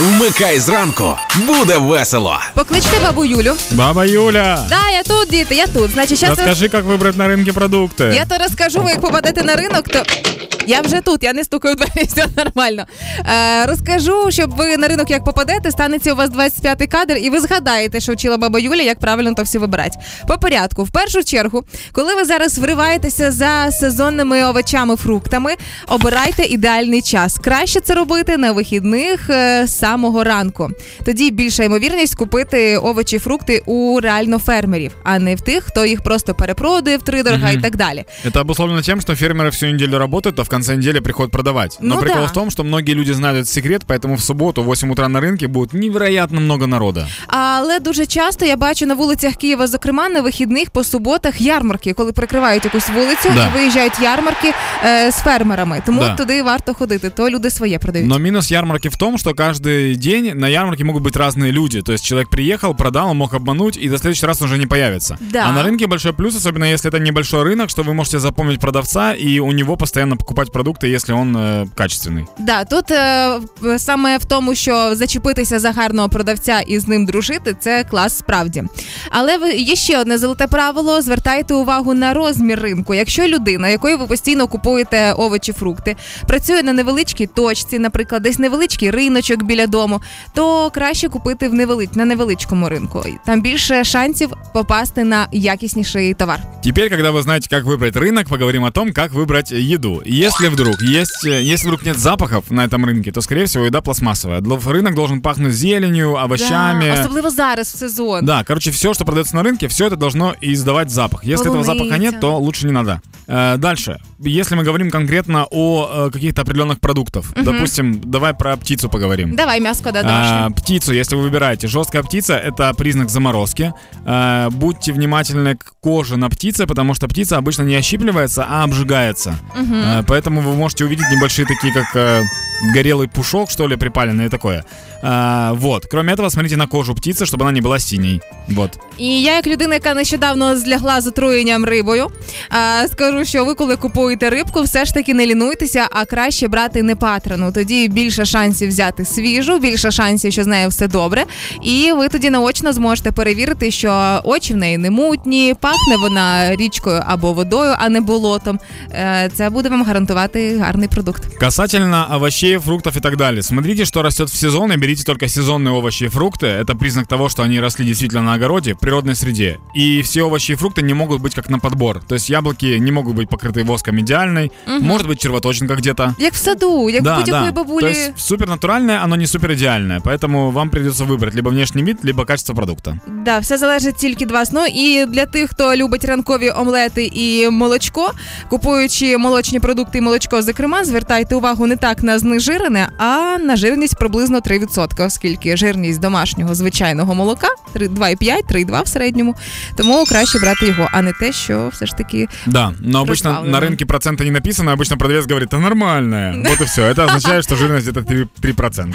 Вмикай зранку, буде весело. Покличте бабу Юлю. Баба Юля, Да, я тут, діти, я тут. Значить, щас расскажи, как выбрать на рынке продукты. я то розкажу, ви як попадете на ринок, то. Я вже тут, я не стукаю в двері, все нормально. Е, розкажу, щоб ви на ринок як попадете, станеться у вас 25-й кадр, і ви згадаєте, що вчила баба Юля, як правильно то все вибирати. По порядку, в першу чергу, коли ви зараз вриваєтеся за сезонними овочами, фруктами, обирайте ідеальний час. Краще це робити на вихідних е, з самого ранку. Тоді більша ймовірність купити овочі, фрукти у реально фермерів, а не в тих, хто їх просто перепродає втридорога Мгм. і так далі. Это обусловлено тем, что фермеры всю неделю работают, а в конце недели приходят продавать. Но Ну прикол да. в том, что многие люди знают этот секрет, поэтому в субботу в 8 утра на рынке будет невероятно много народа. Але дуже часто я бачу на вулицях Києва, зокрема на вихідних по суботах ярмарки, коли прикривають якусь вулицю Да. і виїжджають ярмарки е, з фермерами. Тому Да. туди варто ходити. То люди своє продають. Но минус ярмарки в том, что каждый день на ярмарке могут быть разные люди. То есть человек приехал, продал, он мог обмануть, и до следующий раз он уже не появится. Да. А на рынке большой плюс, особенно если это небольшой рынок, что вы можете запомнить продавца и у него постоянно покупать продукты, если он э, качественный. Да, тут е, в- саме в тому, що зачепитися за гарного продавця і з ним дружити, це клас справді. Але ви є ще одне золоте правило: звертайте увагу на розмір ринку. Якщо людина, якої ви постійно купуєте овочі, фрукти, працює на невеличкій точці, наприклад, десь невеличкий риночок біля дому, то краще купити в невели... на невеличкому ринку. Там більше шансів попасти на якісніший товар. Теперь, когда вы знаете, как выбрать рынок, поговорим о том, как выбрать еду. Если вдруг есть, э, если вдруг нет запахов на этом рынке, то, скорее всего, еда пластмассовая. Дл- Рынок должен пахнуть зеленью, овощами. Да, особливо зараз в сезон. Да, короче, все, что продается на рынке, все это должно издавать запах. Если этого запаха Полуниця. нет, то лучше не надо. Э, дальше. Если мы говорим конкретно о э, каких-то определенных продуктах, допустим, давай про птицу поговорим. Давай м'яско да, А, домашнє. птицу, если вы выбираете, жесткая птица это признак заморозки. А, будьте внимательны к коже на птице, потому что птица обычно не ощипливается, а обжигается. А, поэтому вы можете увидеть небольшие такие, как э, горелый пушок, что ли, припаленный такое. А, вот. Кроме этого, смотрите на кожу птицы, чтобы она не была синей. Вот. І я, як людина, яка нещодавно злягла з отруєнням рибою, а, скажу, що ви, коли купуєте рибку, все ж таки не лінуйтеся, а краще брати не патрану. Тоді більше шансів взяти свіжу, більше шансів, що з нею все добре. І ви тоді наочно зможете перевірити, що очі в неї не мутні, пахне вона річкою або водою, а не болотом. Е, Це буде вам гарантувати гарний продукт. Касательно овощей, фруктов и так далее. Смотрите, что растет в сезон, и берите только сезонные овощи и фрукты. Это признак того, что они росли действительно на огороде, в природной среде. И все овощи и фрукты не могут быть как на подбор. То есть яблоки не могут быть покрыты воском идеальной. Может быть червоточинка где-то. Як в саду, як в Да, будь-якої да. бабулі. То есть супер натуральное, оно не супер идеальное. Поэтому вам придется выбрать либо внешний вид, либо качество продукта. Да, все залежить тільки від вас. Ну і для тих, хто любить ранкові омлети і молочко, купуючи молочні продукти і молочко, зокрема, звертайте увагу не так на знежирене, а на жирність приблизно 3%, оскільки жирність домашнього звичайного молока 3 2,5, 3,2 в середньому. Тому краще брати його, а не те, що все ж таки Да, но обычно Разбавлено. на рынке процента не написано, обычно продавец говорит, это нормальное. Вот и все. Это означает, что жирность где-то 3%.